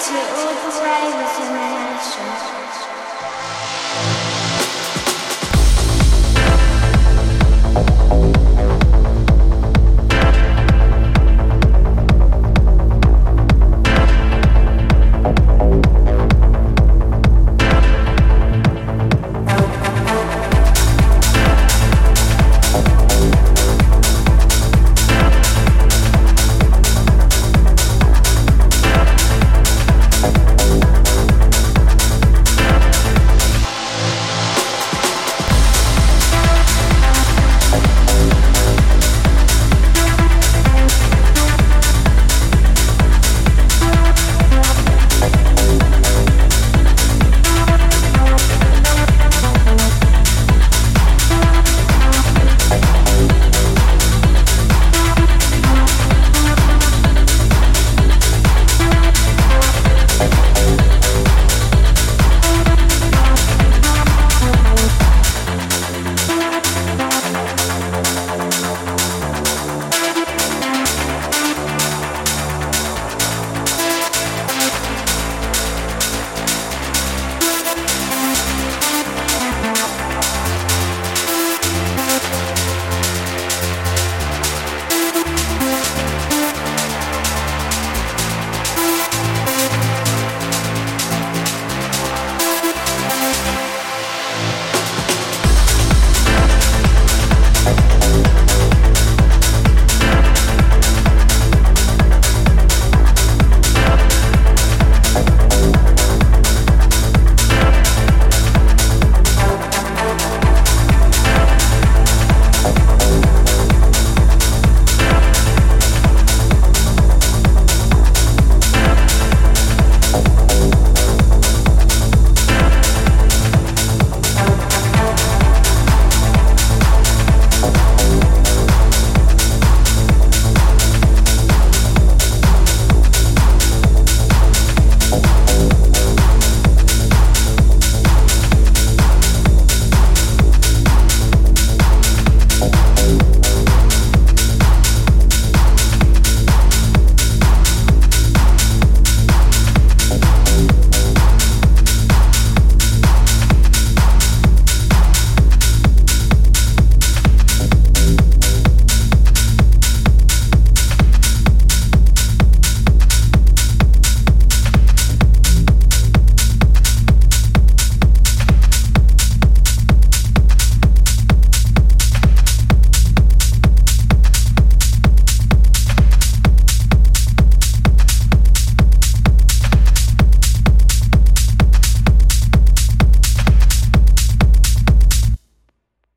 to all the way with your nations.